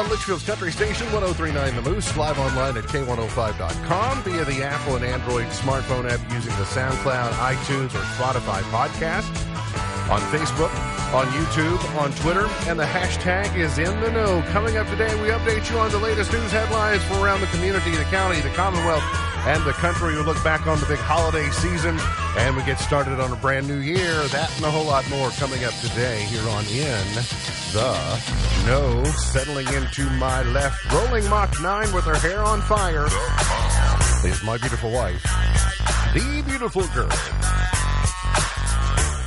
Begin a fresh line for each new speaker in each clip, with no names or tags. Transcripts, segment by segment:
on Leitchfield's Country Station, 1039 The Moose, live online at K105.com via the Apple and Android smartphone app using the SoundCloud, iTunes, or Spotify podcast. On Facebook, on YouTube, on Twitter, and the hashtag is In the Know. Coming up today, we update you on the latest news headlines from around the community, the county, the Commonwealth, and the country. We look back on the big holiday season, and we get started on a brand new year. That and a whole lot more coming up today here on In the Know. Settling into my left, rolling Mach 9 with her hair on fire, is my beautiful wife, the beautiful girl.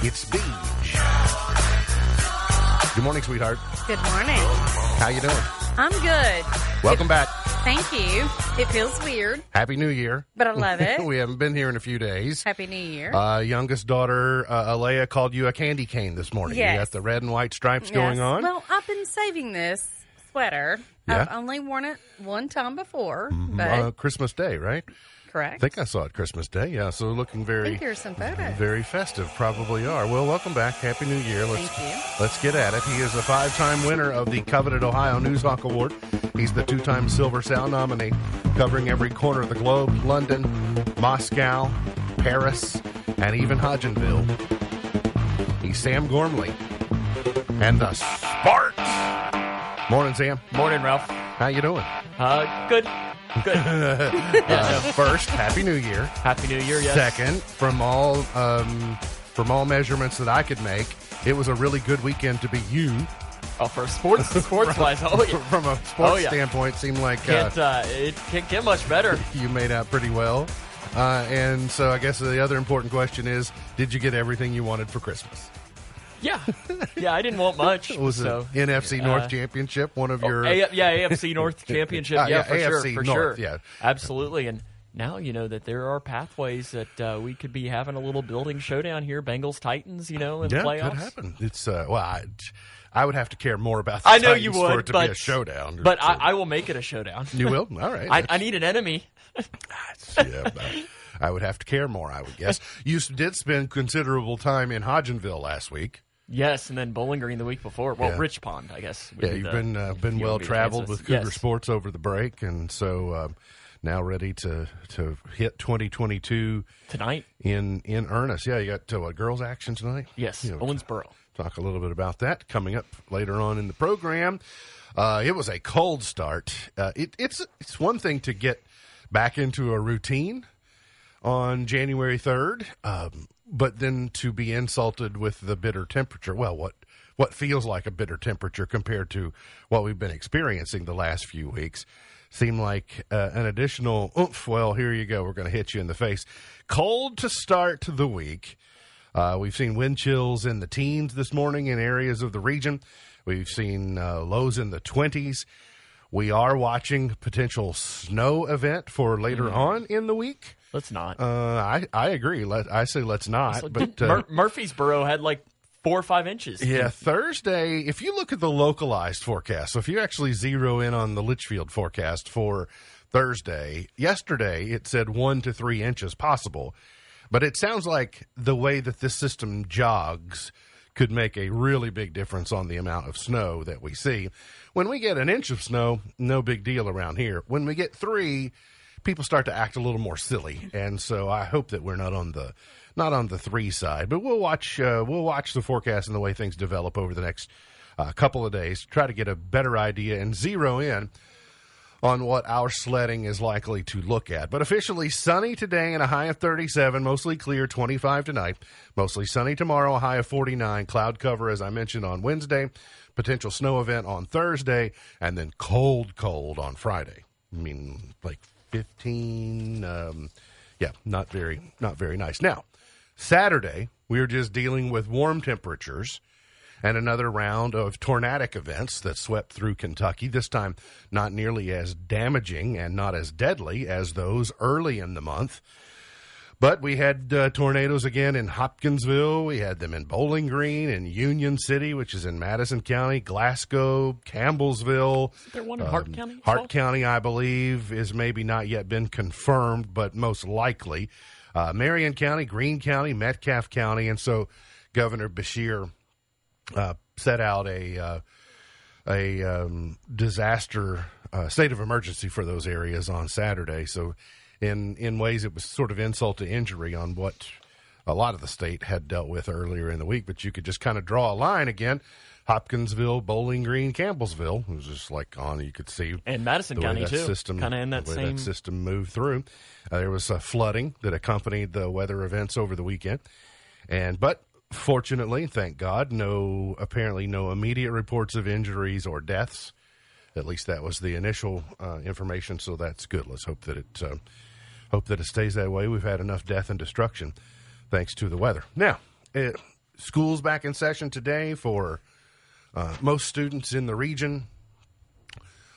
It's Beach. Good morning, sweetheart.
Good morning.
How you doing?
I'm good.
Welcome back.
Thank you. It feels weird,
Happy New Year.
but I love it.
we haven't been here in a few days.
Happy New Year.
Uh, youngest daughter, uh, Alea, called you a candy cane this morning. You got the red and white stripes
Yes.
going on.
Well, I've been saving this sweater.
Yeah?
I've only worn it one time before, but
uh, Christmas Day, right?
Correct.
I think I saw it Christmas Day. Yeah, so looking
I
very,
think here's some photos.
very festive. Probably are. Well, welcome back. Happy New Year. Let's
Thank you.
let's get at it. He is a five-time winner of the coveted Ohio Newshawk Award. He's the two-time Silver Sound nominee, covering every corner of the globe: London, Moscow, Paris, and even Hodgenville. He's Sam Gormley, and the Sparks. Morning, Sam.
Morning, Ralph.
How you doing?
Uh, good. Good.
Uh, first, Happy New Year.
Happy New Year, yes.
Second, from all um, from all measurements that I could make, it was a really good weekend to be you.
Oh, for sports, sports wise, oh yeah.
From a sports
Oh, yeah.
standpoint, seemed like uh,
Can't, uh, it can't get much better.
you made out pretty well. Uh, and so, I guess the other important question is: Did you get everything you wanted for Christmas?
Yeah. Yeah, I didn't want much.
Was
so,
it NFC North
uh,
Championship one of
oh,
your?
A- yeah, AFC North Championship.
Uh,
yeah,
yeah,
for sure. For
North,
sure.
yeah.
Absolutely. And now you know that there are pathways that uh, we could be having a little building showdown here. Bengals Titans, you know, in
yeah,
the playoffs.
could happen. It's uh, well, I, I would have to care more about. The
I know
Titans
you
for
would,
it to
but
be a showdown.
But I, I will make it a showdown.
you will. All right.
I, I need an enemy.
yeah, I would have to care more, I would guess. You did spend considerable time in Hodgenville last week.
Yes, and then Bowling Green the week before. Well,
Yeah.
Rich Pond, I guess.
Yeah, you've
the-
been uh, been well traveled with Cougar
Yes.
Sports over the break, and so um, now ready to to hit 2022
tonight.
in in earnest. Yeah, you got uh, what girls action tonight?
Yes,
You know,
Owensboro.
talk a little bit about that coming up later on in the program. Uh, it was a cold start. Uh, it, it's it's one thing to get back into a routine on January third, um, but then to be insulted with the bitter temperature. Well, what what feels like a bitter temperature compared to what we've been experiencing the last few weeks. Seemed like uh, an additional oomph. Well, here you go. We're going to hit you in the face. Cold to start the week. Uh, we've seen wind chills in the teens this morning in areas of the region. We've seen uh, lows in the 20s. We are watching potential snow event for later on in the week.
Let's not.
Uh, I I agree. Let, I say let's not.
So
but
didn't
uh,
Mur- Murfreesboro had like four or five inches.
yeah, Thursday. If you look at the localized forecast, so if you actually zero in on the Leitchfield forecast for Thursday, yesterday it said one to three inches possible, but it sounds like the way that this system jogs could make a really big difference on the amount of snow that we see. When we get an inch of snow, no big deal around here. When we get three, people start to act a little more silly, and so I hope that we're not on the not on the three side. But we'll watch uh, we'll watch the forecast and the way things develop over the next uh, couple of days. to Try to get a better idea and zero in on what our sledding is likely to look at. But officially sunny today and a high of 37, mostly clear 25 tonight. Mostly sunny tomorrow, a high of 49. Cloud cover, as I mentioned, on Wednesday. Potential snow event on Thursday, and then cold, cold on Friday. I mean, like 15. Um, yeah, not very, not very nice. Now, Saturday, we were just dealing with warm temperatures and another round of tornadic events that swept through Kentucky, this time not nearly as damaging and not as deadly as those early in the month. But we had uh, tornadoes again in Hopkinsville. We had them in Bowling Green and Union City, which is in Madison County, Glasgow, Campbellsville.
Is there one in Hart County?
Um, Hart
well?
County, I believe, is maybe not yet been confirmed, but most likely. Uh, Marion County, Green County, Metcalfe County. And so Governor Beshear uh, set out a uh, a um, disaster uh, state of emergency for those areas on Saturday. So, in in ways, it was sort of insult to injury on what a lot of the state had dealt with earlier in the week. But you could just kind of draw a line again. Hopkinsville, Bowling Green, Campbellsville it was just like on. You could see
And Madison County
that
too.
system
Kind of in that same.
that system moved through. Uh, there was uh, flooding that accompanied the weather events over the weekend, and but fortunately, thank God, no apparently no immediate reports of injuries or deaths. At least that was the initial uh, information, so that's good. Let's hope that it uh, hope that it stays that way. We've had enough death and destruction thanks to the weather. Now, uh, school's back in session today for uh, most students in the region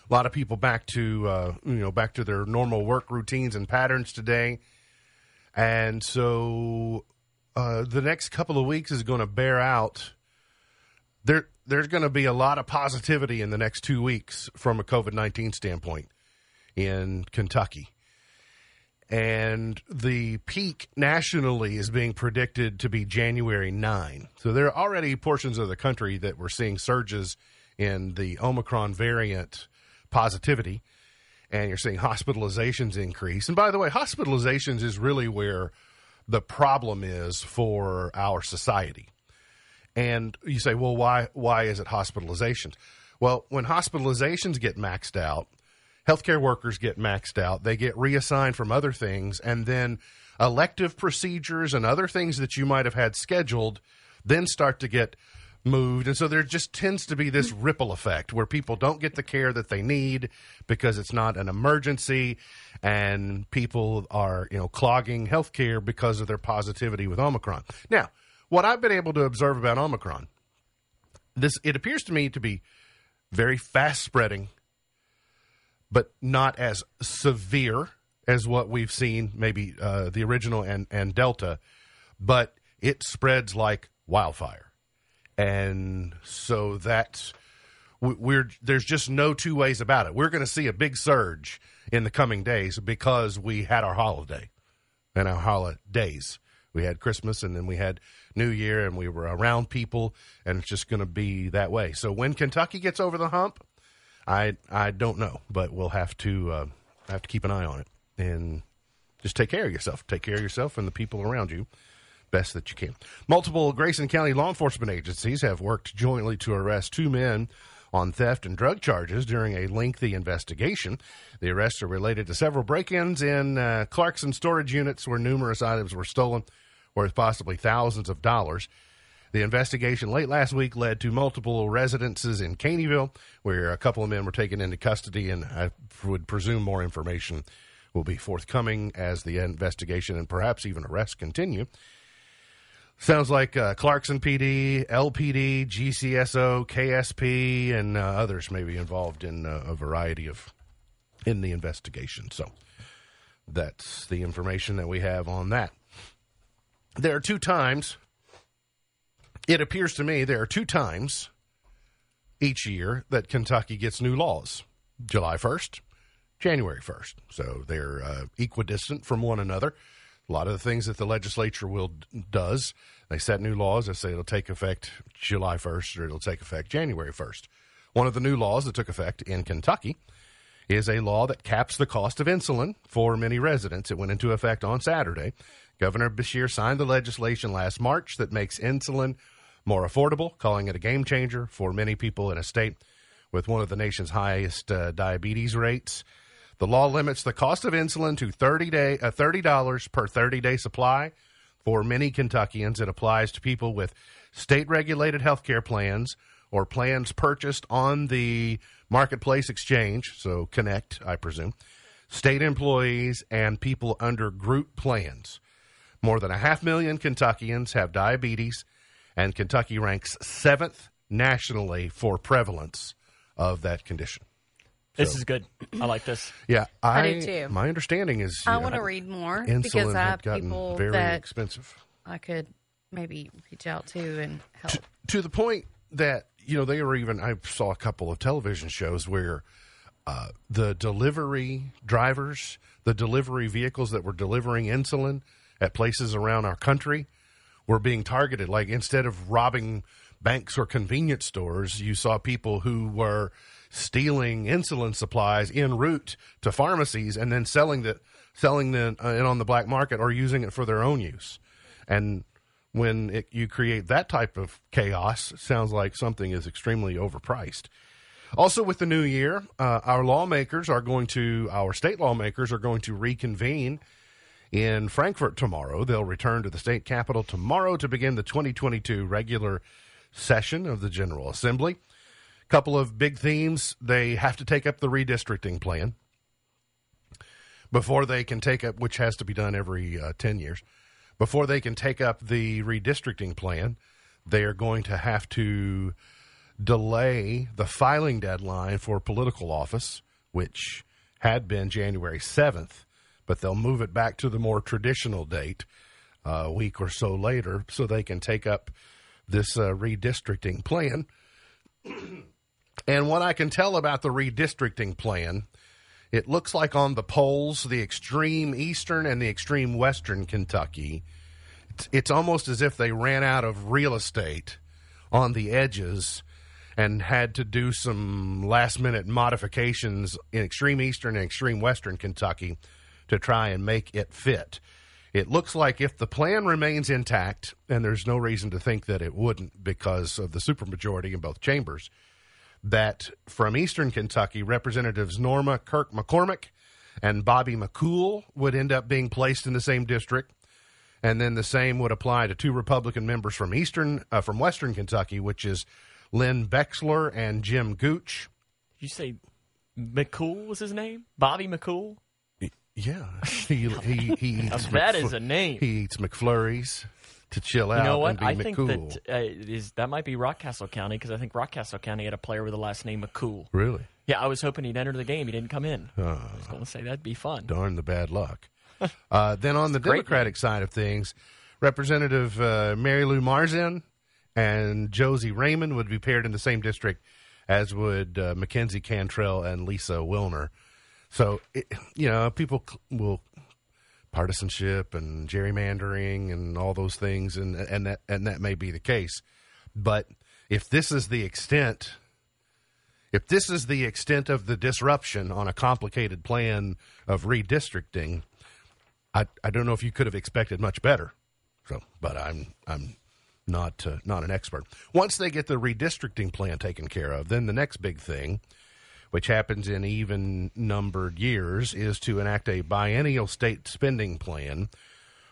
a lot of people back to uh, you know back to their normal work routines and patterns today, and so uh, the next couple of weeks is going to bear out. There, there's going to be a lot of positivity in the next two weeks from a COVID nineteen standpoint in Kentucky, and the peak nationally is being predicted to be January nine. So there are already portions of the country that we're seeing surges in the Omicron variant positivity and you're seeing hospitalizations increase. And by the way, hospitalizations is really where the problem is for our society. And you say, well, why why is it hospitalizations? Well, when hospitalizations get maxed out, healthcare workers get maxed out, they get reassigned from other things, and then elective procedures and other things that you might have had scheduled then start to get moved. And so there just tends to be this ripple effect where people don't get the care that they need because it's not an emergency and people are, you know, clogging healthcare because of their positivity with Omicron. Now, what I've been able to observe about Omicron, this it appears to me to be very fast spreading, but not as severe as what we've seen, maybe uh, the original and, and Delta, but it spreads like wildfire and so that's we- we're there's just no two ways about it. We're going to see a big surge in the coming days because we had our holiday and our holidays. We had Christmas and then we had New Year and we were around people and it's just going to be that way. So when Kentucky gets over the hump, I I don't know, but we'll have to uh, have to keep an eye on it and just take care of yourself. Take care of yourself and the people around you best that you can. Multiple Grayson County law enforcement agencies have worked jointly to arrest two men on theft and drug charges during a lengthy investigation. The arrests are related to several break ins in uh, Clarkson storage units where numerous items were stolen, worth possibly thousands of dollars. The investigation late last week led to multiple residences in Caneyville, where a couple of men were taken into custody, and I would presume more information will be forthcoming as the investigation and perhaps even arrests continue. Sounds like uh, Clarkson PD, LPD, GCSO, KSP, and uh, others may be involved in uh, a variety of in the investigation. So that's the information that we have on that. There are two times. It appears to me there are two times each year that Kentucky gets new laws: July first, January first. So they're uh, equidistant from one another. A lot of the things that the legislature will does, they set new laws. They say it'll take effect July 1st or it'll take effect January 1st. One of the new laws that took effect in Kentucky is a law that caps the cost of insulin for many residents. It went into effect on Saturday. Governor Beshear signed the legislation last March that makes insulin more affordable, calling it a game changer for many people in a state with one of the nation's highest uh, diabetes rates. The law limits the cost of insulin to thirty day uh, thirty dollars per thirty day supply. For many Kentuckians, it applies to people with state regulated health care plans or plans purchased on the marketplace exchange, so Connect, I presume, state employees, and people under group plans. More than a half million Kentuckians have diabetes, and Kentucky ranks seventh nationally for prevalence of that condition.
This is good. I like this.
yeah. I,
I do too.
My understanding is
I
yeah,
want to read more
insulin
because I have
gotten
people
very
that
expensive.
I could maybe reach out to and help.
to the point that you know they were even I saw a couple of television shows where uh, the delivery drivers, the delivery vehicles that were delivering insulin at places around our country were being targeted. Like instead of robbing banks or convenience stores, you saw people who were stealing insulin supplies en route to pharmacies and then selling the selling them uh, on the black market or using it for their own use. And when it, you create that type of chaos, sounds like something is extremely overpriced. Also, with the new year, uh, our lawmakers are going to, our state lawmakers are going to reconvene in Frankfort tomorrow. They'll return to the state capitol tomorrow to begin the 2022 regular session of the General Assembly. Couple of big themes. They have to take up the redistricting plan before they can take up, which has to be done every uh, 10 years. Before they can take up the redistricting plan, they are going to have to delay the filing deadline for political office, which had been January 7th, but they'll move it back to the more traditional date uh, a week or so later so they can take up this uh, redistricting plan. and what I can tell about the redistricting plan, it looks like on the polls, the extreme eastern and the extreme western Kentucky, it's, it's almost as if they ran out of real estate on the edges and had to do some last minute modifications in extreme eastern and extreme western Kentucky to try and make it fit. It looks like if the plan remains intact, and there's no reason to think that it wouldn't because of the supermajority in both chambers, that from eastern Kentucky, Representatives Norma Kirk McCormick and Bobby McCool would end up being placed in the same district. And then the same would apply to two Republican members from eastern, uh, from western Kentucky, which is Lynn Bechler and Jim Gooch.
You say McCool was his name? Bobby McCool?
Yeah, he he, he eats
that
McFl-
is a name.
He eats McFlurries to chill out.
You know what?
And be
I think that uh, is that might be Rockcastle County because I think Rockcastle County had a player with the last name McCool.
really
Yeah, I was hoping he'd enter the game. He didn't come in.
Uh.
I was going to say that'd be fun.
darn the bad luck. uh, then on the
great
Democratic side of things, Representative uh, Mary Lou Marzian and Josie Raymond would be paired in the same district, as would uh, McKenzie Cantrell and Lisa Willner. So, it, you know, people will partisanship and gerrymandering and all those things, and and that and that may be the case. But if this is the extent if this is the extent of the disruption on a complicated plan of redistricting, I, I don't know if you could have expected much better. So, but I'm I'm not uh, not an expert. Once they get the redistricting plan taken care of, then the next big thing, which happens in even numbered years, is to enact a biennial state spending plan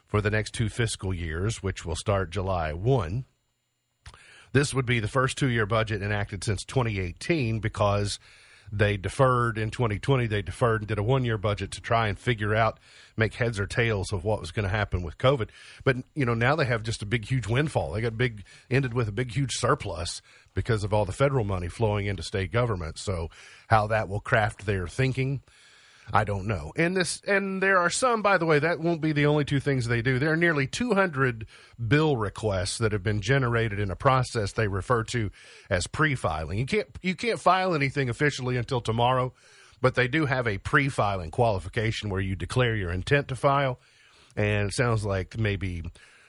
for the next two fiscal years, which will start July one. This would be the first two year budget enacted since 2018 because they deferred in 2020. They deferred and did a one year budget to try and figure out, make heads or tails of what was going to happen with COVID. But, you know, now they have just a big, huge windfall. They got big, ended with a big, huge surplus because of all the federal money flowing into state government. So, how that will craft their thinking. I don't know. And this and there are some by the way that won't be the only two things they do. There are nearly 200 bill requests that have been generated in a process they refer to as pre-filing. You can't you can't file anything officially until tomorrow, but they do have a pre-filing qualification where you declare your intent to file. And it sounds like maybe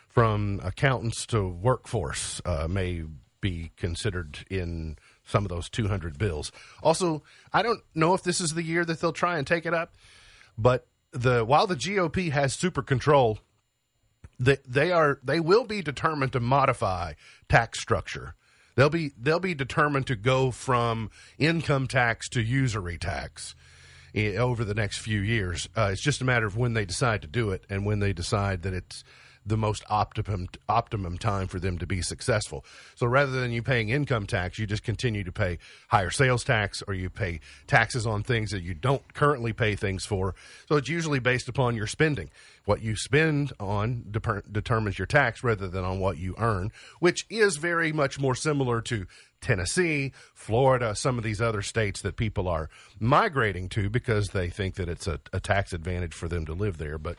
from accountants to workforce uh, may be considered in some of those 200 bills. Also, I don't know if this is the year that they'll try and take it up, but the while the GOP has super control, they, they are they will be determined to modify tax structure. They'll be they'll be determined to go from income tax to usury tax over the next few years. Uh, it's just a matter of when they decide to do it and when they decide that it's the most optimum optimum time for them to be successful. So rather than you paying income tax, you just continue to pay higher sales tax or you pay taxes on things that you don't currently pay things for. So it's usually based upon your spending. What you spend on determines your tax rather than on what you earn, which is very much more similar to Tennessee, Florida, some of these other states that people are migrating to because they think that it's a, a tax advantage for them to live there. But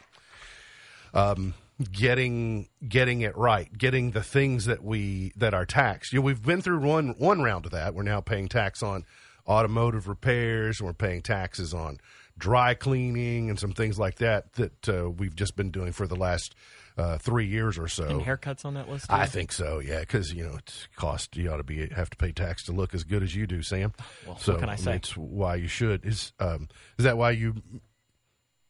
um, getting getting it right, getting the things that we that are taxed. You know, we've been through one one round of that. We're now paying tax on automotive repairs, and we're paying taxes on dry cleaning and some things like that that uh, we've just been doing for the last uh, three years or so.
And haircuts on that list. Too?
I think so, yeah, because you know it's cost. You ought to be have to pay tax to look as good as you do, Sam.
Well,
so
what can I say?
It's why you should. Is um, is that why you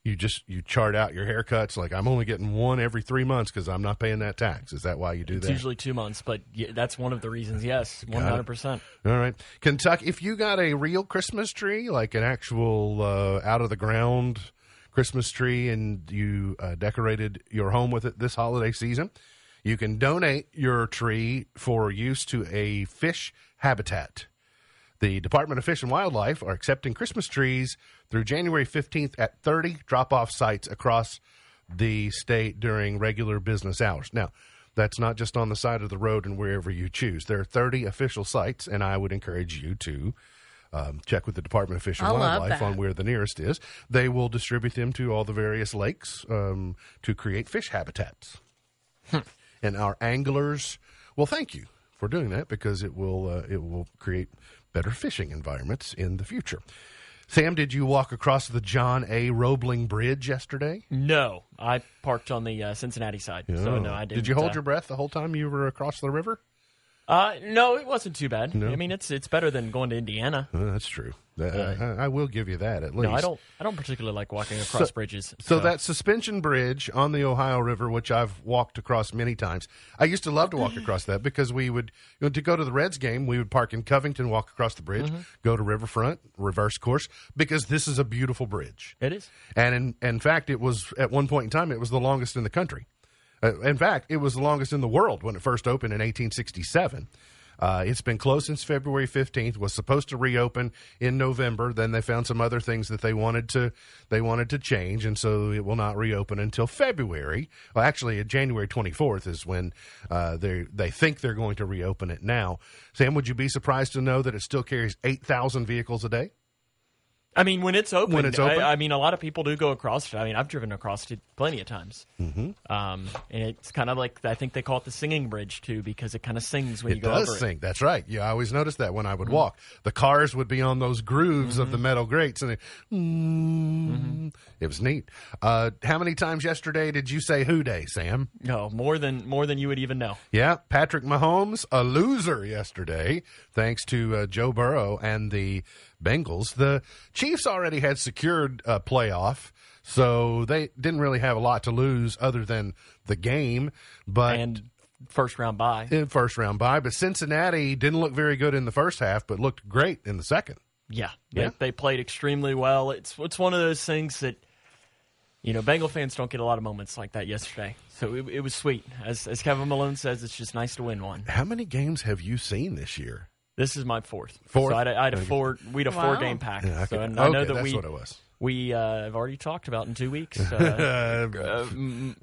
you just you chart out your haircuts like I'm only getting one every three months because I'm not paying that tax? Is that why you do
It's
that?
usually two months, but that's one of the reasons. Yes, one hundred percent.
All right, Kentucky. If you got a real Christmas tree, like an actual uh, out of the ground Christmas tree, and you uh, decorated your home with it this holiday season, you can donate your tree for use to a fish habitat. The Department of Fish and Wildlife are accepting Christmas trees through January 15th at 30 drop off sites across the state during regular business hours. Now, that's not just on the side of the road and wherever you choose. There are 30 official sites, and I would encourage you to um, check with the Department of Fish and
I
Wildlife on where the nearest is. They will distribute them to all the various lakes um, to create fish habitats. and our anglers, well, thank you for doing that because it will uh, it will create better fishing environments in the future. Sam, did you walk across the John A. Roebling Bridge yesterday?
No, I parked on the uh, Cincinnati side, so no, I didn't.
Did you hold
uh,
your breath the whole time you were across the river?
Uh, no, it wasn't too bad.
No?
I mean, it's it's better than going to Indiana.
Uh, that's true. Uh, I, I will give you that at least.
No, I don't. I don't particularly like walking across bridges.
So that suspension bridge on the Ohio River, which I've walked across many times, I used to love to walk across that because we would, you know, to go to the Reds game, we would park in Covington, walk across the bridge, go to Riverfront, reverse course, because this is a beautiful bridge.
it is.
And in, in fact, it was at one point in time, it was the longest in the country. Uh, in fact, it was the longest in the world when it first opened in 1867. Uh, it's been closed since February 15th. Was supposed to reopen in November. Then they found some other things that they wanted to they wanted to change, and so it will not reopen until February. Well, actually, uh, January 24th is when uh, they they think they're going to reopen it. Now, Sam, would you be surprised to know that it still carries 8,000 vehicles a day?
I mean, when it's open,
When it's open?
I, I mean, a lot of people do go across it. I mean, I've driven across it plenty of times. Mm-hmm. Um, and it's kind of like I think they call it the singing bridge too, because it kind of sings when
It
you go
does
over
sing. That's right. Yeah, I always noticed that when I
Mm-hmm.
would walk. The cars would be on those grooves of the metal grates, and it, mm, it was neat. Uh, how many times yesterday did you say "Who Dey," Sam?
No, more than more than you would even know.
Yeah, Patrick Mahomes, a loser yesterday, thanks to uh, Joe Burrow and the Bengals. The Chiefs already had secured a playoff, so they didn't really have a lot to lose other than the game. But
And first round bye.
in first round bye. But Cincinnati didn't look very good in the first half, but looked great in the second.
Yeah,
Yeah.
They, they played extremely well. It's it's one of those things that you know Bengal fans don't get a lot of moments like that yesterday. So it, it was sweet. As as Kevin Malone says, it's just nice to win one.
How many games have you seen this year?
This is my fourth.
Fourth?
So I had a, I had a four. We had a
Wow.
four game pack.
Yeah, I
so
could-
and I know
okay,
that
that's
we
what it was.
we uh, have already talked about in two weeks. Uh,
Uh,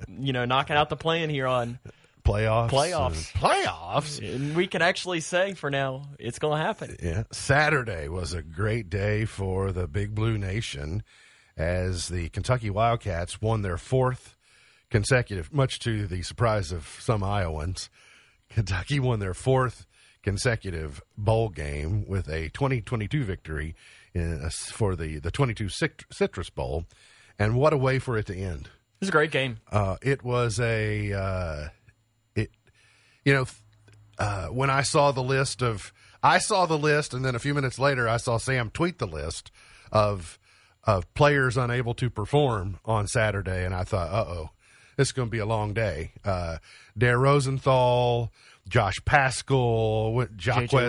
you know, knocking out the plan here on,
playoffs.
Playoffs.
playoffs.
and we can actually say for now it's going to happen.
Yeah. Saturday was a great day for the Big Blue Nation as the Kentucky Wildcats won their fourth consecutive, much to the surprise of some Iowans. Kentucky won their fourth consecutive bowl game with a 2022 victory in, uh, for the, the 22 Cit- Citrus Bowl. And what a way for it to end.
It was a great game.
Uh, it was a uh, it you know uh, when I saw the list of I saw the list and then a few minutes later I saw Sam tweet the list of of players unable to perform on Saturday and I thought uh oh this is going to be a long day. Uh, Dare Rosenthal, Josh Paschal,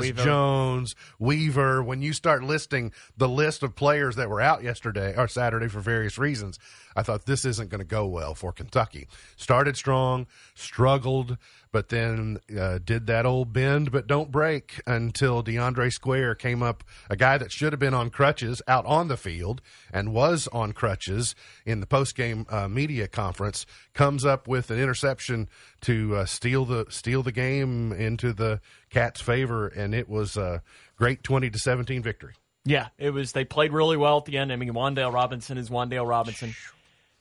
Weaver.
Jones, Weaver. When you start listing the list of players that were out yesterday or Saturday for various reasons, I thought this isn't going to go well for Kentucky. Started strong, struggled, but then uh, did that old bend but don't break until DeAndre Square came up, a guy that should have been on crutches out on the field and was on crutches in the postgame uh, media conference, comes up with an interception to uh, steal the steal the game into the Cats' favor, and it was a great twenty to seventeen victory.
Yeah, it was. They played really well at the end. I mean, Wan'Dale Robinson is Wan'Dale Robinson.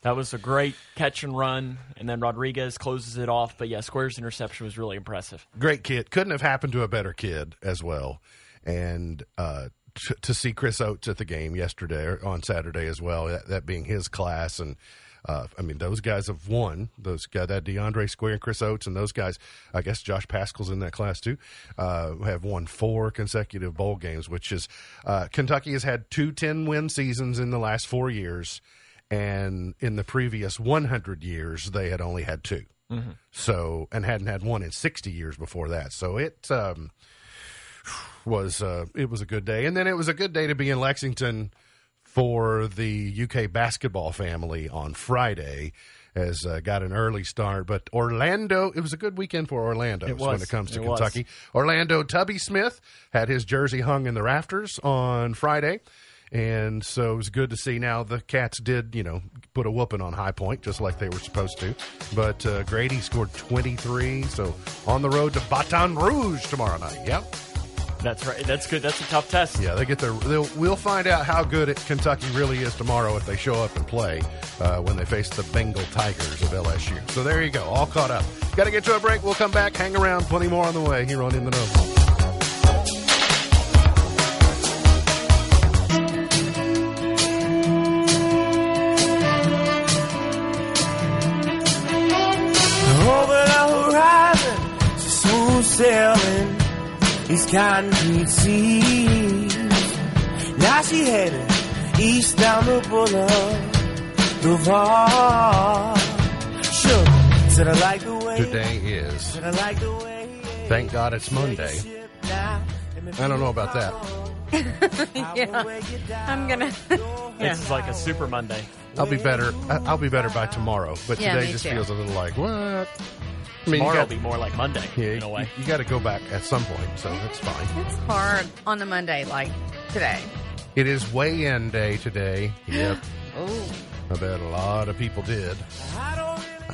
That was a great catch and run, and then Rodriguez closes it off. But yeah, Square's interception was really impressive.
Great kid. Couldn't have happened to a better kid as well. And uh, t- to see Chris Oats at the game yesterday or on Saturday as well, that, that being his class and. Uh, I mean, those guys have won. Those guys, that DeAndre Square and Chris Oats, and those guys. I guess Josh Paschal's in that class too. Uh, have won four consecutive bowl games, which is uh, Kentucky has had two 10 win seasons in the last four years, and in the previous 100 years they had only had 2 So and hadn't had one in 60 years before that. So it um, was uh, it was a good day, and then it was a good day to be in Lexington for the UK basketball family on Friday. As uh, got an early start, but Orlando. It was a good weekend for Orlando
It
when it comes to
It was.
Kentucky. Orlando Tubby Smith had his jersey hung in the rafters on Friday. And so it was good to see. Now the Cats did, you know, put a whooping on High Point just like they were supposed to. But uh, Grady scored 23. So on the road to Baton Rouge tomorrow night. Yep.
That's right. That's good. That's a tough test.
Yeah, they get their. They'll, we'll find out how good it, Kentucky really is tomorrow if they show up and play uh, when they face the Bengal Tigers of LSU. So there you go, all caught up. Got to get to a break. We'll come back, hang around, plenty more on the way here on In the Know.
Concrete seas. Now she headed east down the boulevard. Sure, said I like the way.
Today is.
Said I like the way.
Thank God it's Monday. I don't know about that.
Yeah. I'm gonna.
This is like a Super Monday.
I'll be better. I- I'll be better by tomorrow. But
Yeah,
today just
too.
feels a little like what? I mean,
tomorrow will be more like Monday
yeah,
in a way.
You, got to go back at some point, so that's fine.
It's hard on a Monday like today.
It is weigh-in day today. Yep.
Oh,
I bet a lot of people did.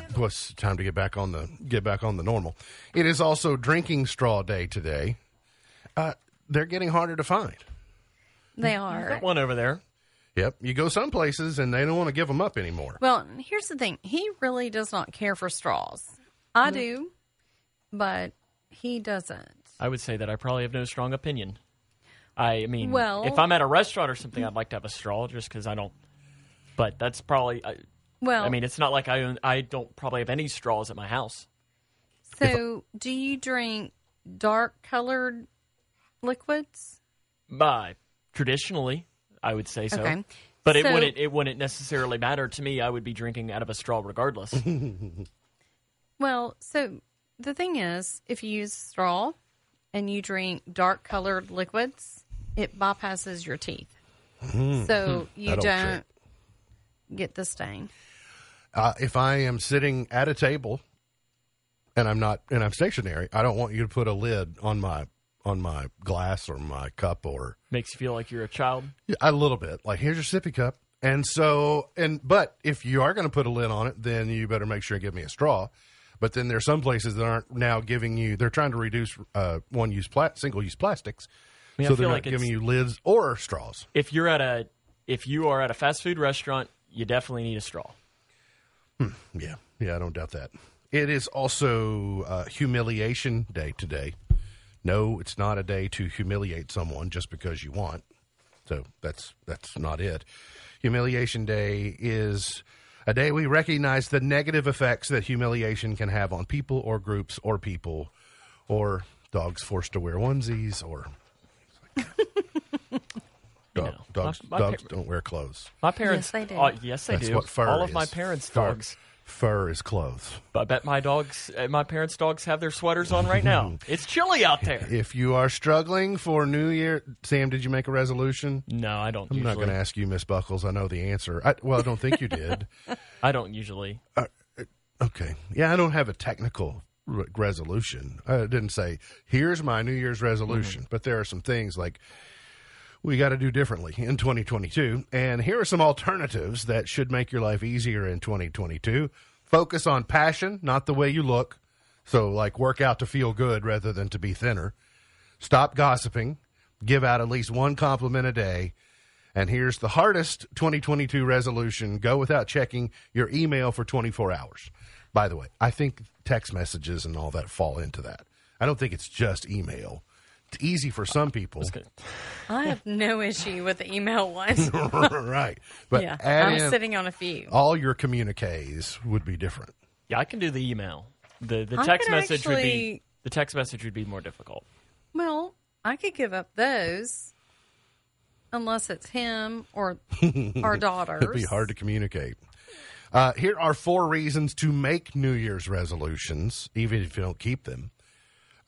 It was time to get back on the get back on the normal. It is also drinking straw day today. Uh, they're getting harder to find.
they are.
Got one over there.
Yep, you go some places and they don't want to give them up anymore.
Well, here's the thing. He really does not care for straws. I mm. do, but he doesn't.
I would say that I probably have no strong opinion. I mean,
Well-
if I'm at a restaurant or something, I'd like to have a straw just because I don't. But that's probably. I,
Well,
I mean, it's not like I own, I don't probably have any straws at my house.
so do you drink dark colored liquids?
By traditionally, I would say so.
Okay.
But it wouldn't. It wouldn't necessarily matter to me. I would be drinking out of a straw regardless.
Well, so the thing is, if you use straw and you drink dark colored liquids, it bypasses your teeth. So you
That old
don't get the stain.
Uh, if I am sitting at a table and I'm not and I'm stationary, I don't want you to put a lid on my on my glass or my cup or
Makes you feel like you're a child.
a little bit. Like here's your sippy cup. And so and but if you are going to put a lid on it, then you better make sure you give me a straw. But then there are some places that aren't now giving you. They're trying to reduce uh, one use pla- single use plastics,
mean, I
so they're not
like
giving you lids or straws.
If you're at a, if you are at a fast food restaurant, you definitely need a straw.
Yeah, yeah, I don't doubt that. It is also uh, humiliation day today. No, it's not a day to humiliate someone just because you want. So that's that's not it. Humiliation day is a day we recognize the negative effects that humiliation can have on people or groups or people or dogs forced to wear onesies or Dog-
know,
dogs
my- my
dogs
par-
don't wear clothes.
My parents,
they do.
oh, yes, they
That's
do.
what fur
All of my parents'
Fur.
dogs
Fur is clothes.
I bet my dogs, uh, my parents' dogs, have their sweaters on right now. it's chilly out there.
If you are struggling for New Year, Sam, did you make a resolution?
No, I don't.
I'm
usually.
not going to ask you, Miss Buckles. I know the answer. I, well, I don't think you did.
I don't usually.
Uh, uh, okay. Yeah, I don't have a technical re- resolution. I didn't say, here's my New Year's resolution, mm-hmm. but there are some things like we got to do differently in 2022. And here are some alternatives that should make your life easier in 2022. Focus on passion, not the way you look. So, like, work out to feel good rather than to be thinner. Stop gossiping. Give out at least one compliment a day. And here's the hardest 2022 resolution go without checking your email for 24 hours. By the way, I think text messages and all that fall into that. I don't think it's just email. It's easy for some people.
I have no issue with the email one.
right. But
yeah, I'm sitting on a few.
all your communiques would be different.
Yeah, I can do the email. The the
I
text
could
message would be the text message would be more difficult.
Well, I could give up those unless it's him or our daughters.
It'd be hard to communicate. Uh, here are four reasons to make New Year's resolutions, even if you don't keep them.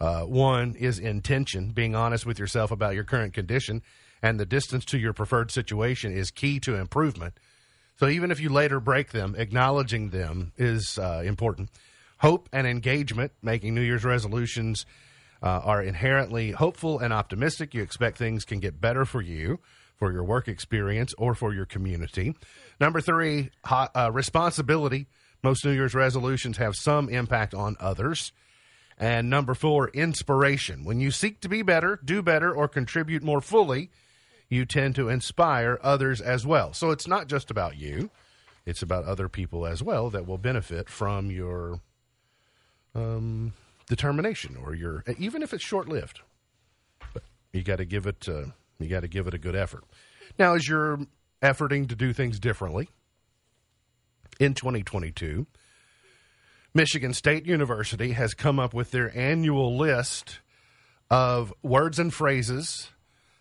Uh, one is intention, being honest with yourself about your current condition, and the distance to your preferred situation is key to improvement. So even if you later break them, acknowledging them is uh, important. Hope and engagement, making New Year's resolutions uh, are inherently hopeful and optimistic. You expect things can get better for you, for your work experience, or for your community. Number three, ho- uh, responsibility. Most New Year's resolutions have some impact on others. And number four, inspiration. When you seek to be better, do better, or contribute more fully, you tend to inspire others as well. So it's not just about you, it's about other people as well that will benefit from your um, determination or your, even if it's short lived. You got to give it, uh, you got to give it a good effort. Now, as you're efforting to do things differently in 2022, Michigan State University has come up with their annual list of words and phrases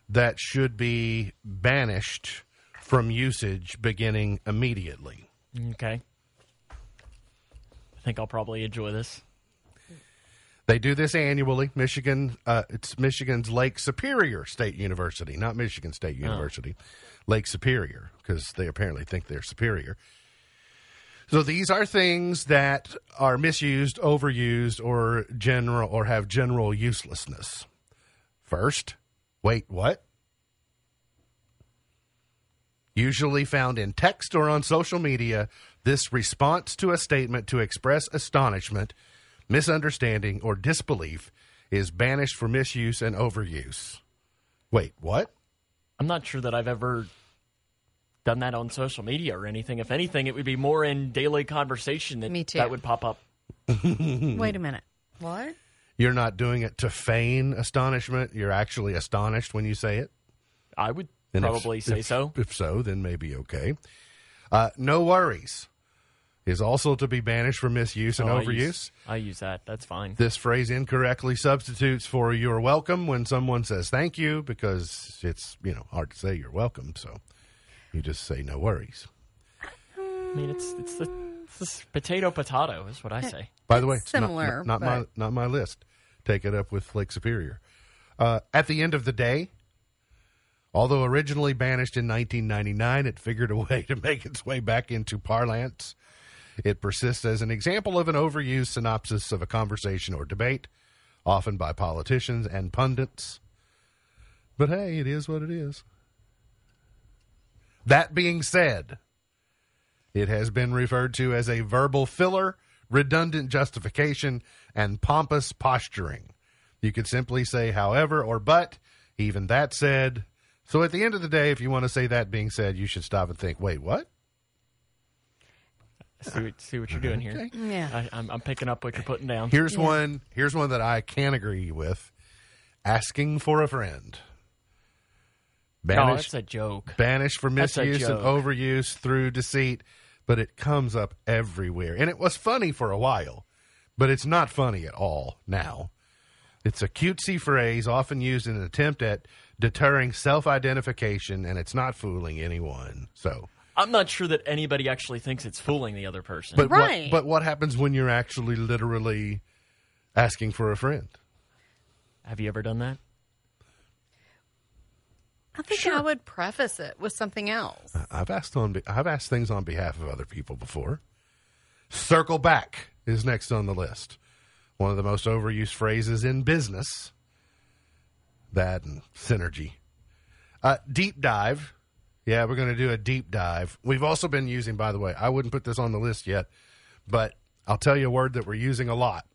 that should be banished from usage beginning immediately.
Okay. I think I'll probably enjoy this.
They do this annually. Michigan, uh, it's Michigan's Lake Superior State University, not Michigan State University, Lake Superior, because they apparently think they're superior. So these are things that are misused, overused, or general or have general uselessness. First, wait, what? Usually found in text or on social media, this response to a statement to express astonishment, misunderstanding, or disbelief is banished for misuse and overuse. Wait, what?
I'm not sure that I've ever done that on social media or anything. If anything, it would be more in daily conversation that
Me too.
that would pop up.
Wait a minute. What?
You're not doing it to feign astonishment. You're actually astonished when you say it.
I would
And if-
probably say
if-
so.
If so, then maybe okay. Uh, no worries is also to be banished for misuse and
Oh, I
overuse.
use- I use that. That's fine.
This phrase incorrectly substitutes for you're welcome when someone says thank you because it's, you know, hard to say you're welcome. So you just say no worries.
I mean, it's it's the, it's the potato potato is what I say.
By the way, it's not-
Similar,
not, not my
but-
not my list. Take it up with Lake Superior. Uh, at the end of the day, although originally banished in 1999, it figured a way to make its way back into parlance. It persists as an example of an overused synopsis of a conversation or debate, often by politicians and pundits. But hey, it is what it is. That being said, it has been referred to as a verbal filler, redundant justification, and pompous posturing. You could simply say however or but, even that said. So at the end of the day, if you want to say that being said, you should stop and think, wait, what?
See what, see what you're doing here.
Okay.
Yeah.
I, I'm, I'm picking up what you're putting down.
Here's one here's one that I can agree with. Asking for a friend.
No, that's a joke.
banished for misuse and overuse through deceit, but it comes up everywhere. And it was funny for a while, but it's not funny at all now. It's a cutesy phrase often used in an attempt at deterring self identification, and it's not fooling anyone. So
I'm not sure that anybody actually thinks it's fooling the other person.
But
Right.
what, but what happens when you're actually literally asking for a friend?
have you ever done that?
I think I would preface it with something else.
I've asked on I've asked things on behalf of other people before. Circle back is next on the list. One of the most overused phrases in business. That and synergy. Uh, deep dive. Yeah, we're going to do a deep dive. We've also been using, by the way, I wouldn't put this on the list yet, but I'll tell you a word that we're using a lot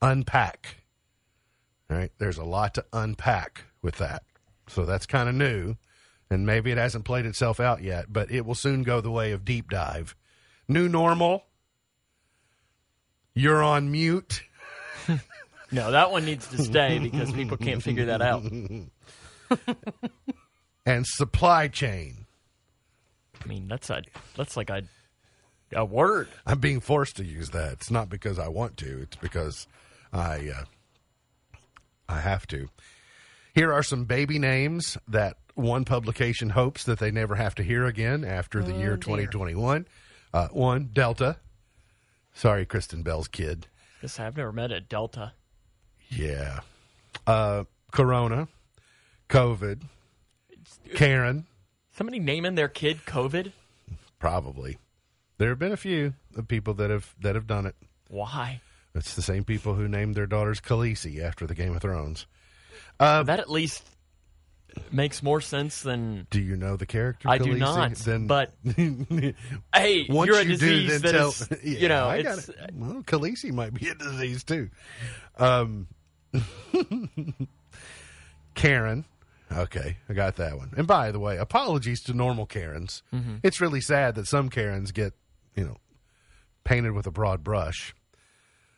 unpack. All right. There's a lot to unpack with that. So that's kind of new. And maybe it hasn't played itself out yet, but it will soon go the way of deep dive. New normal. You're on mute.
No, that one needs to stay because people can't figure that out.
And supply chain.
I mean, that's a that's like a a word.
I'm being forced to use that. It's not because I want to. It's because I uh, I have to. Here are some baby names that one publication hopes that they never have to hear again after the year 2021. Uh, one Delta. Sorry, Kristen Bell's kid.
Guess I've never met a Delta.
Yeah. Uh, Corona, COVID, Karen,
Somebody naming their kid COVID?
probably. There have been a few of people that have that have done it.
Why?
It's the same people who named their daughters Khaleesi after the Game of Thrones.
That at least makes more sense than
Do you know the character?
I do not.
Then
But hey,
once
you're a
you
disease
do, then
that
tell.
is-
Yeah,
you know,
I got it. Well, Khaleesi might be a disease too. Um, Karen. Okay, I got that one. And by the way, apologies to normal Karens.
Mm-hmm.
It's really sad that some Karens get, you know, painted with a broad brush.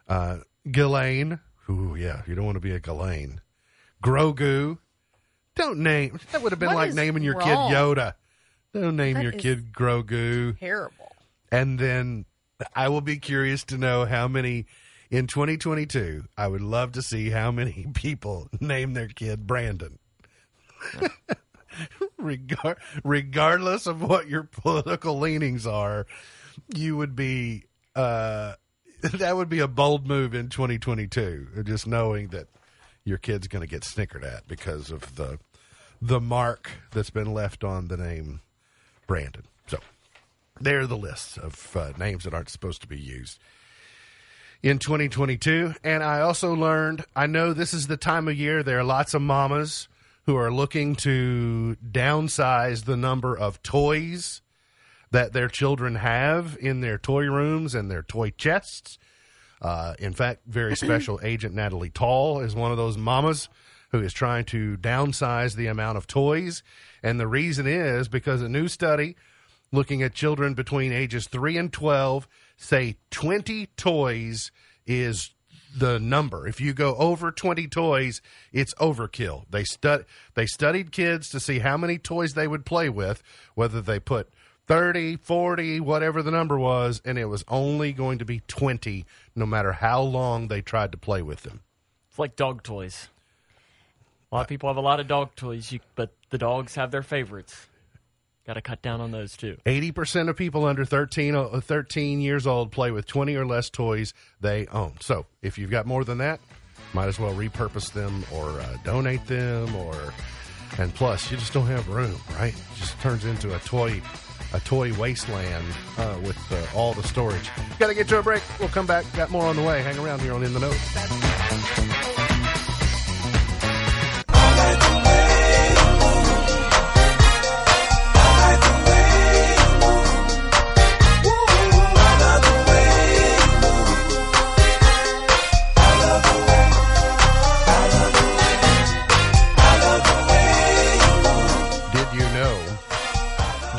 Uh, Ghislaine. Ooh, yeah, you don't want to be a Ghislaine. Grogu. Don't name. That would have been
What
like
is
naming your
wrong?
kid Yoda. Don't name
That
your
is-
kid Grogu.
Terrible.
And then I will be curious to know how many in 2022. I would love to see how many people name their kid Brandon. Regar- regardless of what your political leanings are, you would be uh, that would be a bold move in 2022. Just knowing that your kid's going to get snickered at because of the the mark that's been left on the name Brandon. So there are the lists of uh, names that aren't supposed to be used in 2022. And I also learned, I know this is the time of year, there are lots of mamas who are looking to downsize the number of toys that their children have in their toy rooms and their toy chests. Uh, in fact, very special agent Natalie Tall is one of those mamas who is trying to downsize the amount of toys. And the reason is because a new study looking at children between ages 3 and 12 say 20 toys is the number. If you go over 20 toys, it's overkill. They stud they studied kids to see how many toys they would play with, whether they put 30, 40, whatever the number was, and it was only going to be 20 no matter how long they tried to play with them.
It's like dog toys. A lot of people have a lot of dog toys, but the dogs have their favorites. Got to cut down on those too.
80% of people under 13, uh, 13 years old play with 20 or less toys they own. So if you've got more than that, might as well repurpose them or uh, donate them or and plus you just don't have room right? It just turns into a toy a toy wasteland uh, with uh, all the storage. Gotta get to a break. We'll come back. Got more on the way. Hang around here on in the know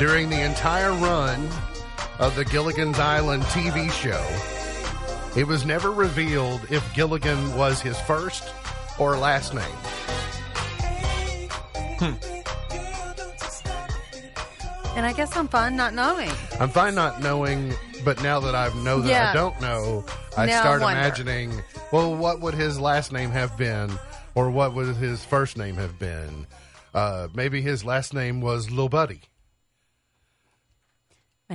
during the entire run of the Gilligan's Island TV show, it was never revealed if Gilligan was his first or last name?
And I guess I'm fine not knowing.
I'm fine not knowing, but now that I know that I don't know, I
Now
start
wonder.
imagining, well, what would his last name have been, or what would his first name have been? Uh, maybe his last name was Lil Buddy.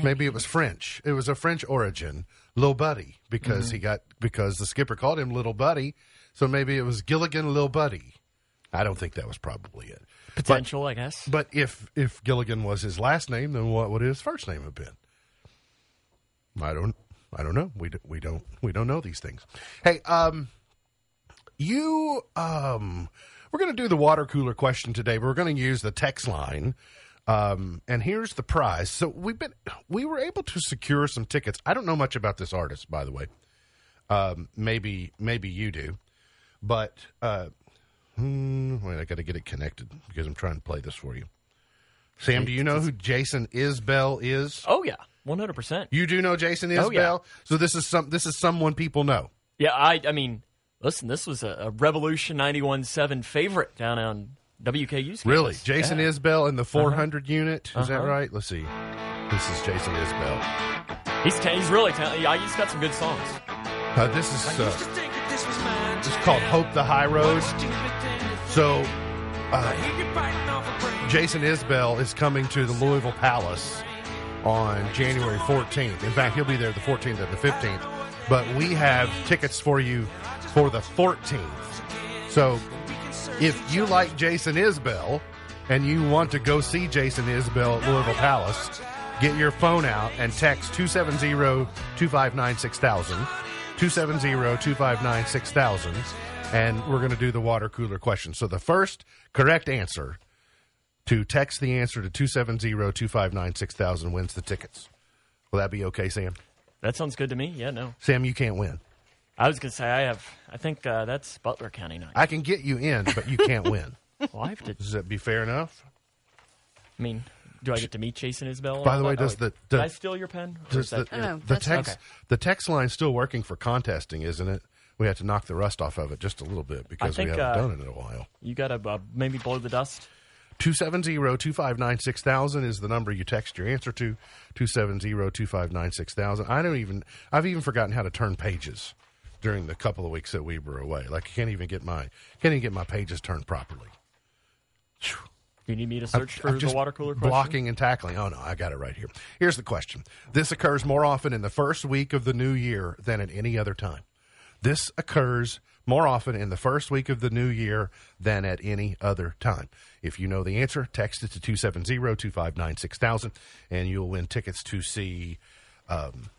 Maybe it was French. It was a French origin, Little Buddy, because he got because the skipper called him Little Buddy. So maybe it was Gilligan Little Buddy. I don't think that was probably it.
Potential, I guess.
But if if Gilligan was his last name, then what would his first name have been? I don't I don't know. We d- we don't we don't know these things. Hey, um you um we're going to do the water cooler question today. We're going to use the text line. Um and here's the prize. So we've been we were able to secure some tickets. I don't know much about this artist by the way. Um maybe maybe you do. But uh Hmm, wait, I got to get it connected because I'm trying to play this for you. Sam, do you know who Jason Isbell is?
Oh yeah, one hundred percent.
You do know Jason Isbell?
Oh, yeah.
So this is some this is someone people know.
Yeah, I I mean, listen, this was a, a Revolution 91.7 favorite down on WKU's
Really? Jason
Yeah.
Isbell in the 400 unit? Is that
Uh-huh.
right? Let's see. This is Jason Isbell.
He's ta- he's really talented. Yeah, he's got some good songs.
Uh, this is uh, this is called Hope the High Road. So uh, Jason Isbell is coming to the Louisville Palace on January 14th. In fact, he'll be there the 14th and the 15th. But we have tickets for you for the 14th. So if you like Jason Isbell and you want to go see Jason Isbell at Louisville Palace, get your phone out and text 270 259 6000. 270 259 6000. And we're going to do the water cooler question. So the first correct answer to text the answer to 270 259 6000 wins the tickets. Will that be okay, Sam?
That sounds good to me. Yeah, no.
Sam, you can't win.
I was gonna say I have. I think uh, that's Butler County night.
I can get you in, but you can't win.
well, I have to.
Does that be fair enough?
I mean, do I get to meet Jason Isbell? and
By the way, does
Oh,
the-
did
the-
I steal your pen? Or
Does
is that-
the,
Oh,
the
that's
text
okay.
the text line's still working for contesting, isn't it? We have to knock the rust off of it just a little bit because we haven't
uh,
done it in a while.
you got to uh, maybe blow the dust.
270-259-6000 is the number you text your answer to. 270-259-6000. I don't even I've even forgotten how to turn pages during the couple of weeks that we were away. Like I can't even get my can't even get my pages turned properly. Phew.
Do you need me to search for
I'm
the water cooler question?
Blocking and tackling. Oh no, I got it right here. Here's the question. This occurs more often in the first week of the new year than at any other time. This occurs more often in the first week of the new year than at any other time. If you know the answer, text it to 270-259-6000 and you'll win tickets to see um,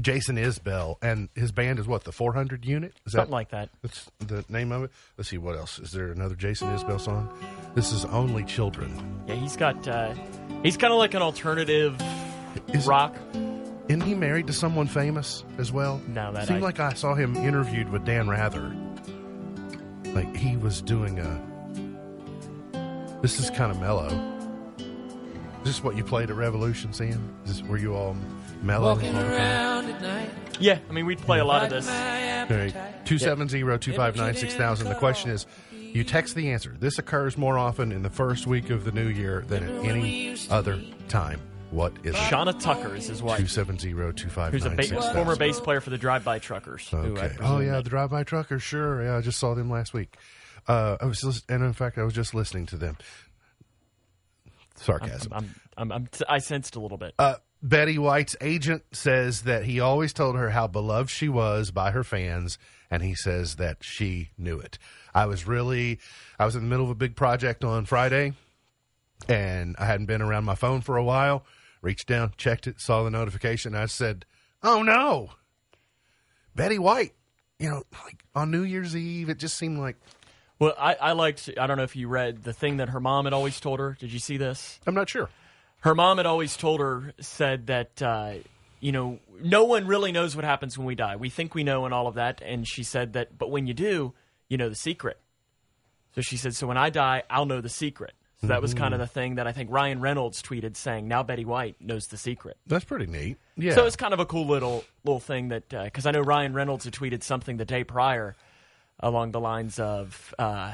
Jason Isbell and his band is what the 400 unit? Is
Something like that.
That's the name of it. Let's see what else. Is there another Jason Isbell song? This is Only Children.
Yeah, he's got. Uh, he's kind of like an alternative
Is-
rock.
Isn't he married to someone famous as well?
No, that
seemed
I-
like I saw him interviewed with Dan Rather. Like he was doing a. This is kind of mellow. Is this what you played at Revolution, Sam? Is this were you all mellow? all the time?
Yeah, I mean, we'd play a lot of this.
All right. 270-259-6000. The question is, you text the answer. This occurs more often in the first week of the new year than at any other time. What is it?
Shonna Tucker is his wife,
270-259-6000.
who's a ba- former bass player for the Drive By Truckers.
Okay.
presume
Oh yeah, the drive-by truckers. Sure. Yeah, I just saw them last week. Uh, I was, lis- and in fact, I was just listening to them. Sarcasm.
I'm, I'm, I'm, I sensed a little bit.
Uh, Betty White's agent says that he always told her how beloved she was by her fans, and he says that she knew it. I was really, I was in the middle of a big project on Friday, and I hadn't been around my phone for a while. Reached down, checked it, saw the notification. I said, "Oh no, Betty White!" You know, like on New Year's Eve, it just seemed like
Well, I, I liked. I don't know if you read the thing that her mom had always told her. Did you see this?
I'm not sure.
Her mom had always told her said that uh, you know no one really knows what happens when we die. We think we know and all of that, and she said that, but when you do, you know the secret. So she said, so when I die, I'll know the secret. So that was kind of the thing that I think Ryan Reynolds tweeted saying, now Betty White knows the secret.
That's pretty neat. Yeah.
So it's kind of a cool little little thing that because I know Ryan Reynolds had tweeted something the day prior along the lines of, uh,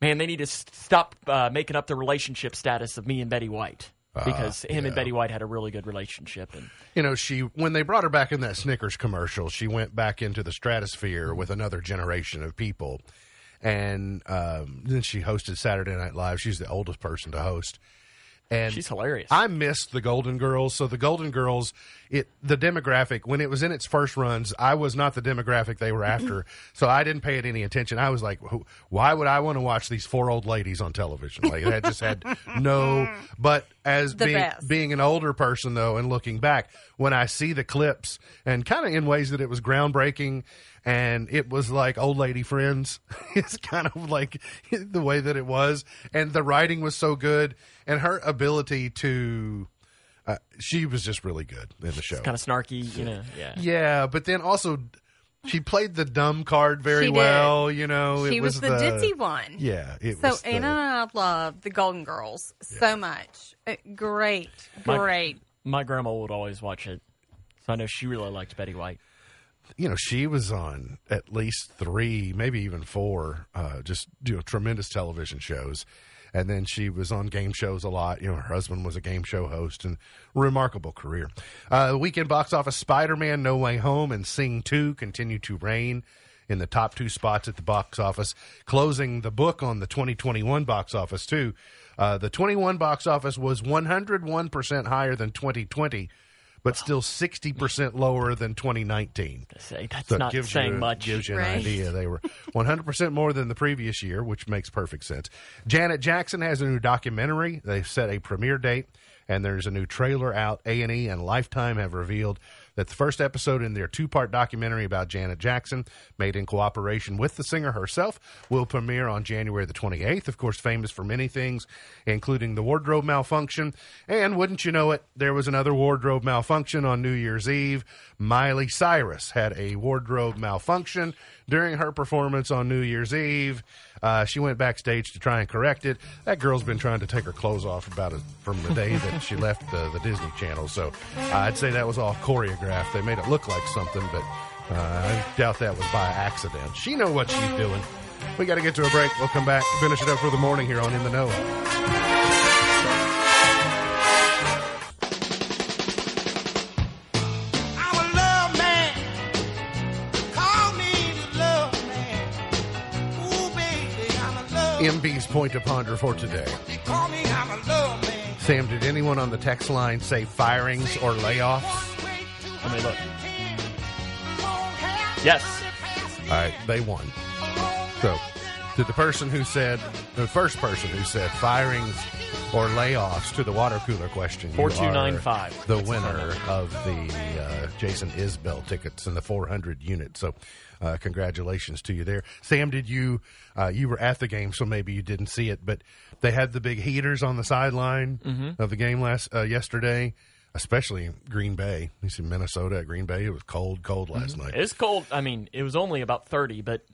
"Man, they need to stop uh, making up the relationship status of me and Betty White because him and. Betty White had a really good relationship." And
you know, she when they brought her back in that Snickers commercial, she went back into the stratosphere with another generation of people, and um, then she hosted Saturday Night Live. She's the oldest person to host, And
She's hilarious.
I missed the Golden Girls. So the Golden Girls, it the demographic when it was in its first runs, I was not the demographic they were after. so I didn't pay it any attention. I was like, why would I want to watch these four old ladies on television? Like that just had no. But as
The
being
best.
being an older person though, and looking back, when I see the clips and kind of in ways that it was groundbreaking. And it was like old lady friends. it's kind of like the way that it was. And the writing was so good. And her ability to uh, she was just really good in the show.
kind of snarky, you know. Yeah.
yeah, but then also she played the dumb card very
She did.
well. You know,
she
it
was,
was,
the, ditzy one.
Yeah, it
So
was. the-
Anna and I love the Golden Girls so much. Uh, great,
My-
great.
My grandma would always watch it, so I know she really liked Betty White.
You know, she was on at least three, maybe even four, uh, just you know, tremendous television shows. And then she was on game shows a lot. You know, her husband was a game show host and remarkable career. Uh, weekend box office Spider Man No Way Home and Sing 2 continue to reign in the top two spots at the box office, closing the book on the 2021 box office, too. Uh, the 21 box office was 101% higher than 2020, but still 60% lower than 2019.
Say that's
So
not
gives
saying
you,
much.
Gives you an idea. They were 100% more than the previous year, which makes perfect sense. Janet Jackson has a new documentary. They've set a premiere date, and there's a new trailer out. A&E and Lifetime have revealed that the first episode in their two-part documentary about Janet Jackson, made in cooperation with the singer herself, will premiere on January the 28th. Of course, famous for many things, including the wardrobe malfunction. And wouldn't you know it, there was another wardrobe malfunction on New Year's Eve. Miley Cyrus had a wardrobe malfunction during her performance on New Year's Eve. Uh, she went backstage to try and correct it. That girl's been trying to take her clothes off about it from the day that she left the, the Disney Channel. So uh, I'd say that was all choreographed. They made it look like something, but uh, I doubt that was by accident. She know what she's doing. We got to get to a break. We'll come back, finish it up for the morning here on In the Know. MB's point to ponder for today.
They call me, I'm a love man.
Sam, did anyone on the text line say firings or layoffs?
Let me look. Yes.
All right, they won. So, to the person who said, the first person who said firings or layoffs to the water cooler question, you
4295.
are the
That's the phone
winner of the uh, Jason Isbell tickets in the 400 unit. So, uh, congratulations to you there, Sam. Did you uh, you were at the game, so maybe you didn't see it, but they had the big heaters on the sideline
Mm-hmm.
of the game last uh, yesterday. Especially in Green Bay. You see Minnesota at Green Bay. It was cold, cold last
Mm-hmm.
night.
It's cold. I mean, it was only about 30, but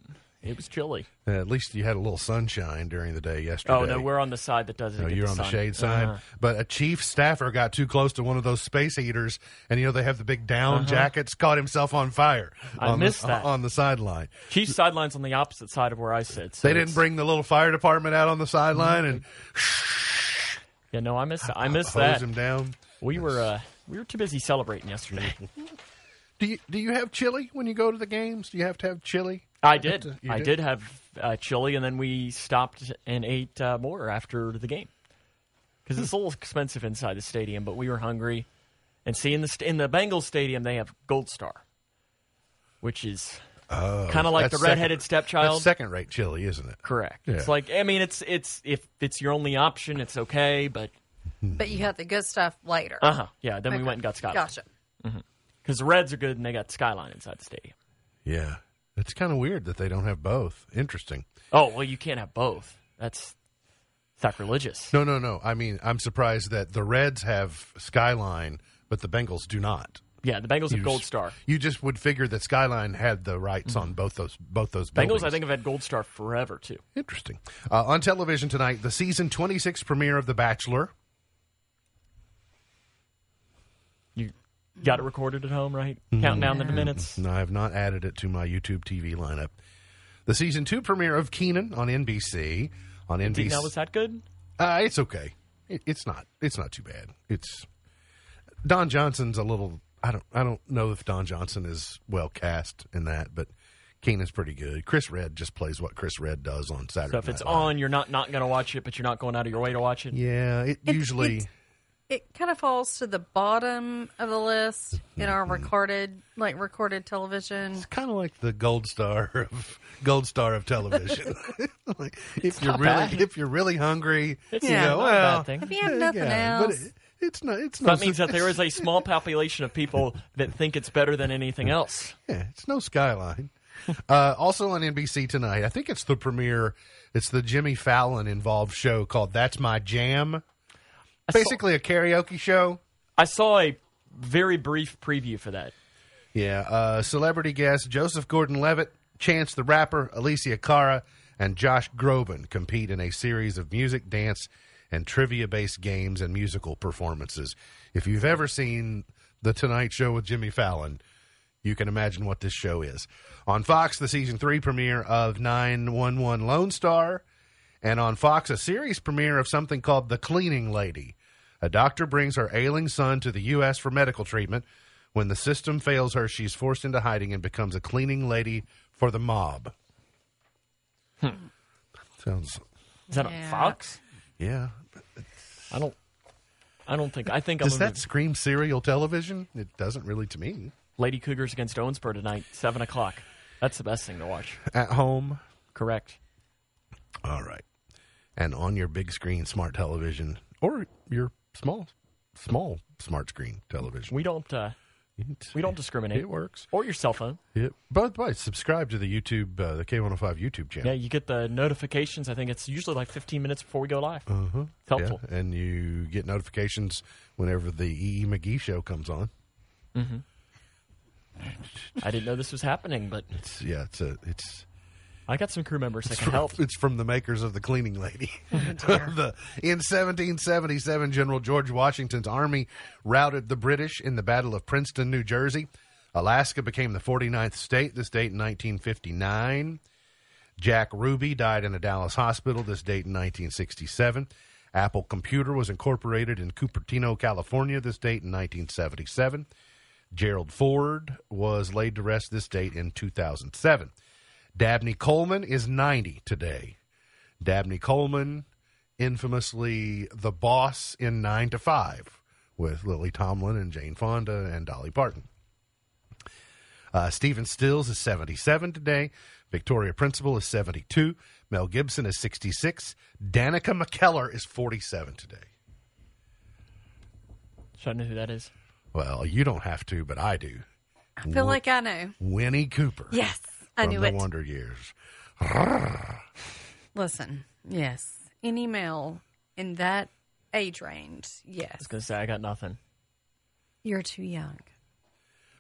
it was chilly.
Uh, At least you had a little sunshine during the day yesterday.
Oh, no, we're on the side that doesn't
No, you're
the
on the shade side.
Uh-huh.
But a chief staffer got too close to one of those space heaters, and you know they have the big down jackets. Caught himself on fire.
Uh-huh. I
on
missed
the,
that.
on the sideline.
Chiefs sideline's on the opposite side of where I sit. So
They didn't bring the little fire department out on the sideline and
Yeah, no, I missed. I missed that.
him down.
We were uh, we were too busy celebrating yesterday.
Do you do you have chili when you go to the games? Do you have to have chili?
I did.
You
I
did?
did have uh, chili, and then we stopped and ate uh, more after the game because it's a little expensive inside the stadium. But we were hungry, and see in the st- in the Bengals stadium they have Gold Star, which is kind of like the
That's
redheaded
second-
stepchild.
Second rate chili, isn't it?
Correct.
Yeah.
It's like I mean, it's it's if it's your only option, it's okay. But
But you had the good stuff later.
uh huh, yeah. Then we went and got Skyline
Gotcha.
because the Reds are good and they got Skyline inside the stadium.
Yeah. It's kind of weird that they don't have both. Interesting.
Oh well, you can't have both. That's sacrilegious.
No, no, no. I mean, I'm surprised that the Reds have Skyline, but the Bengals do not.
Yeah, the Bengals have
You
Gold
s-
Star.
You just would figure that Skyline had the rights on both those both those
Bengals,
buildings.
I think, have had Gold Star forever too.
Interesting. Uh, on television tonight, the season 26 premiere of The Bachelor.
Got it recorded at home, right? Counting down the minutes.
No, I have not added it to my YouTube TV lineup. The season two premiere of Kenan on NBC. On NBC,
Now, was that good?
Uh, it's okay. It, it's not. It's not too bad. It's Don Johnson's a little. I don't. I don't know if Don Johnson is well cast in that, but Kenan's pretty good. Chris Redd just plays what Chris Redd does on Saturday.
So if it's
Night Live.
on, you're not not going to watch it, but you're not going out of your way to watch it.
yeah, it
It-
usually.
it's- It kind of falls to the bottom of the list in our recorded, like recorded television.
It's kind of like the gold star of gold star of television. like if you're really
bad.
if you're really hungry,
It's
you
Yeah.
go,
not a
well,
bad thing.
If you have nothing
yeah, but
else,
it, it's not. It's no.
That means that there is a small population of people that think it's better than anything else.
Yeah, it's no skyline. uh, also on NBC tonight, I think it's the premiere. It's the Jimmy Fallon involved show called "That's My Jam." Basically, a karaoke show.
I saw a very brief preview for that.
Yeah, uh, celebrity guests Joseph Gordon-Levitt, Chance the Rapper, Alessia Cara, and Josh Groban compete in a series of music, dance, and trivia-based games and musical performances. If you've ever seen The Tonight Show with Jimmy Fallon, you can imagine what this show is. On Fox, the season three premiere of 911 Lone Star, and on Fox, a series premiere of something called The Cleaning Lady. A doctor brings her ailing son to the U.S. for medical treatment. When the system fails her, she's forced into hiding and becomes a cleaning lady for the mob. Hmm. Sounds,
Is that on Fox?
yeah.
I don't. I don't think. I think I'm
Does
gonna
that scream serial television? It doesn't really to me.
Lady Cougars against Owensboro tonight, seven o'clock. That's the best thing to watch.
At home,
Correct.
all right, and on your big screen smart television or your small, small smart screen television.
We don't. Uh, we don't discriminate.
It works.
Or your cell phone.
It, by the way, subscribe to the YouTube, uh, the K105 YouTube channel.
Yeah, you get the notifications. I think it's usually like 15 minutes before we go live.
Uh-huh.
It's helpful.
Yeah, and you get notifications whenever the E. E. McGee show comes on. Mhm.
I didn't know this was happening, but
It's yeah, it's a it's
I got some crew members that
it's
can
from,
help.
it's from the makers of the cleaning lady. Oh, the, in 1777, General George Washington's army routed the British in the Battle of Princeton, New Jersey. Alaska became the 49th state. This date in 1959. Jack Ruby died in a Dallas hospital. This date in 1967. Apple Computer was incorporated in Cupertino, California. This date in 1977. Gerald Ford was laid to rest this date in 2007. Dabney Coleman is 90 today. Dabney Coleman, infamously the boss in 9 to 5 with Lily Tomlin and Jane Fonda and Dolly Parton. Uh, Stephen Stills is 77 today. Victoria Principal is 72. Mel Gibson is 66. Danica McKellar is 47 today.
Should I know who that is?
Well, you don't have to, but I do.
I feel like I know.
Winnie Cooper.
Yes, I
from
knew
the
it.
Wonder Years.
Listen, yes, any male in that age range, yes.
I
yes,
was going to say I got nothing.
you're too young.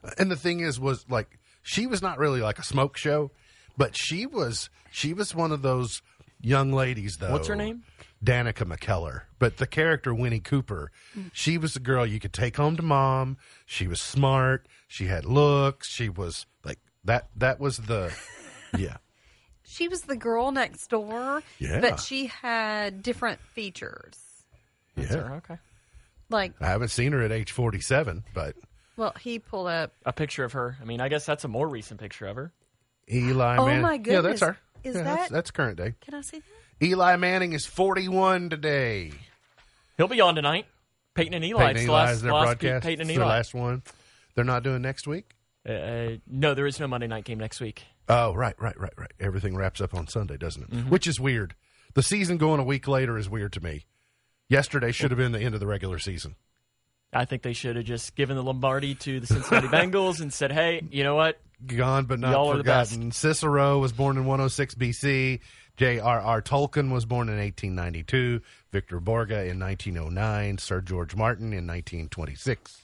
Uh, and the thing is, was like she was not really like a smoke show, but she was she was one of those young ladies though.
What's her name?
Danica McKellar. But the character Winnie Cooper, mm. she was the girl you could take home to mom. She was smart. She had looks. She was like that. That was the yeah.
She was the girl next door,
Yeah.
but she had different features.
Yeah.
Sir, okay.
Like,
I haven't seen her at age forty seven, but
well, he pulled up.
A picture of her. I mean, I guess that's a more recent picture of her.
Eli
Oh,
Manning.
my
Yeah, that's her.
Is
Yeah, that's,
that-
that's current day.
Can I see that?
Eli Manning is forty one today.
He'll be on tonight. Peyton and Eli.
Peyton
It's
and
the
Eli
last,
is their
last
broadcast.
Peyton and
It's their
Eli.
last one. They're not doing next week.
Uh, no, there is no Monday night game next week.
Oh, right, right, right, right. Everything wraps up on Sunday, doesn't it?
Mm-hmm.
Which is weird. The season going a week later is weird to me. Yesterday should have been the end of the regular season.
I think they should have just given the Lombardi to the Cincinnati Bengals and said, "Hey, you know what?
Gone but not
Y'all
forgotten. Cicero was born in 106 BC. J.R.R. Tolkien was born in 1892. Victor Borge in 1909. Sir George Martin in 1926.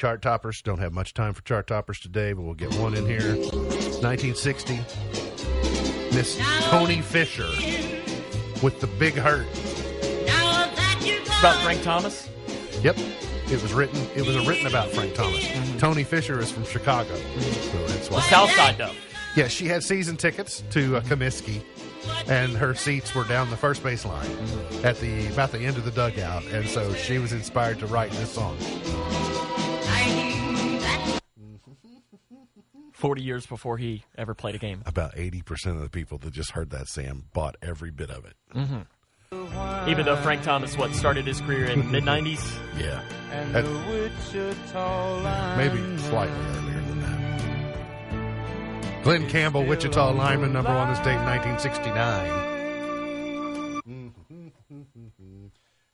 Chart toppers. Don't have much time for chart toppers today, but we'll get one in here. 1960. Miss Toni Fisher with the big hurt.
It's about Frank Thomas."
Yep. It was written. It was written about Frank Thomas. Toni Fisher is from Chicago, so that's why.
South Side, though.
Yeah, she had season tickets to uh, Comiskey, and her seats were down the first base line at the about the end of the dugout, and so she was inspired to write this song.
40 years before he ever played a game.
About 80% of the people that just heard that, Sam, bought every bit of it. Mm-hmm.
Even though Frank Thomas, what, started his career in the mid 90s?
Yeah.
And
That-
the Wichita
maybe slightly earlier than that. Glen Campbell, Wichita lineman, number one in the state in 1969.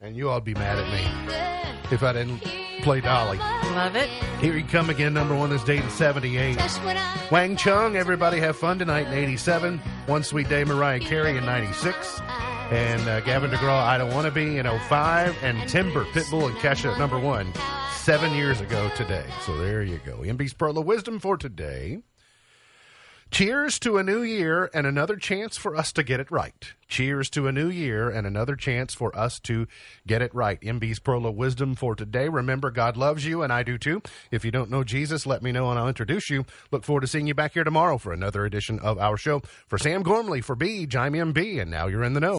And you all be mad at me if I didn't play Dolly.
Love it.
Here he come again, number one in the state in 78. Wang Chung, everybody have fun tonight in 87. One Sweet Day, Mariah Carey in 96. And uh, Gavin DeGraw, I Don't Wanna Be in 05. And Timber, Pitbull, and Kesha at number one seven years ago today. So there you go. MB's Pearl of Wisdom for today. Cheers to a new year and another chance for us to get it right. Cheers to a new year and another chance for us to get it right. MB's Pearl of Wisdom for today. Remember, God loves you, and I do too. If you don't know Jesus, let me know and I'll introduce you. Look forward to seeing you back here tomorrow for another edition of our show. For Sam Gormley, for B, I'm MB, and now you're in the know.